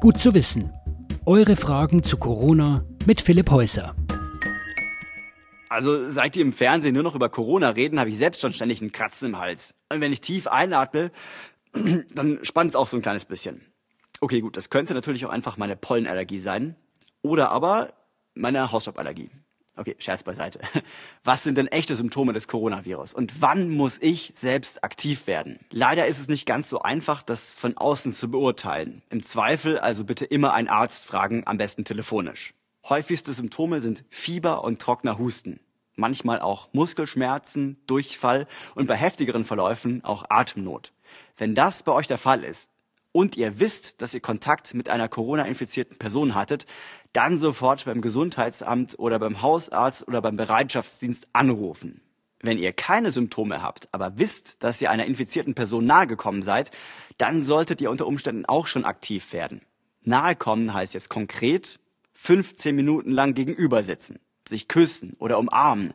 Gut zu wissen. Eure Fragen zu Corona mit Philipp Häuser. Also seit die im Fernsehen nur noch über Corona reden, habe ich selbst schon ständig einen Kratzen im Hals. Und wenn ich tief einatme, dann spannt es auch so ein kleines bisschen. Okay, gut, das könnte natürlich auch einfach meine Pollenallergie sein. Oder aber meine Hausstauballergie. Okay, Scherz beiseite. Was sind denn echte Symptome des Coronavirus? Und wann muss ich selbst aktiv werden? Leider ist es nicht ganz so einfach, das von außen zu beurteilen. Im Zweifel also bitte immer einen Arzt fragen, am besten telefonisch. Häufigste Symptome sind Fieber und trockener Husten. Manchmal auch Muskelschmerzen, Durchfall und bei heftigeren Verläufen auch Atemnot. Wenn das bei euch der Fall ist, und ihr wisst, dass ihr Kontakt mit einer Corona-infizierten Person hattet, dann sofort beim Gesundheitsamt oder beim Hausarzt oder beim Bereitschaftsdienst anrufen. Wenn ihr keine Symptome habt, aber wisst, dass ihr einer infizierten Person nahegekommen seid, dann solltet ihr unter Umständen auch schon aktiv werden. Nahekommen heißt jetzt konkret 15 Minuten lang gegenüber sitzen, sich küssen oder umarmen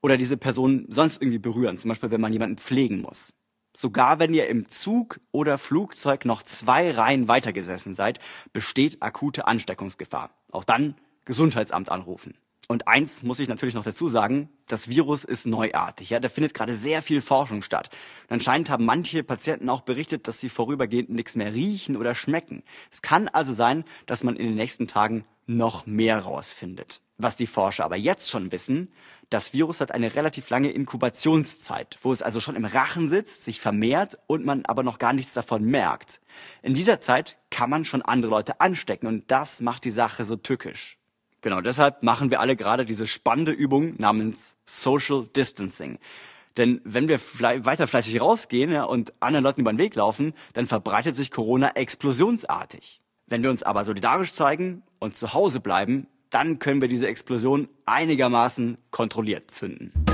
oder diese Person sonst irgendwie berühren, zum Beispiel wenn man jemanden pflegen muss. Sogar wenn ihr im Zug oder Flugzeug noch zwei Reihen weitergesessen seid, besteht akute Ansteckungsgefahr. Auch dann Gesundheitsamt anrufen. Und eins muss ich natürlich noch dazu sagen, das Virus ist neuartig. Ja, da findet gerade sehr viel Forschung statt. Und anscheinend haben manche Patienten auch berichtet, dass sie vorübergehend nichts mehr riechen oder schmecken. Es kann also sein, dass man in den nächsten Tagen noch mehr rausfindet. Was die Forscher aber jetzt schon wissen, das Virus hat eine relativ lange Inkubationszeit, wo es also schon im Rachen sitzt, sich vermehrt und man aber noch gar nichts davon merkt. In dieser Zeit kann man schon andere Leute anstecken und das macht die Sache so tückisch. Genau, deshalb machen wir alle gerade diese spannende Übung namens Social Distancing. Denn wenn wir weiter fleißig rausgehen ja, und anderen Leuten über den Weg laufen, dann verbreitet sich Corona explosionsartig. Wenn wir uns aber solidarisch zeigen und zu Hause bleiben, dann können wir diese Explosion einigermaßen kontrolliert zünden.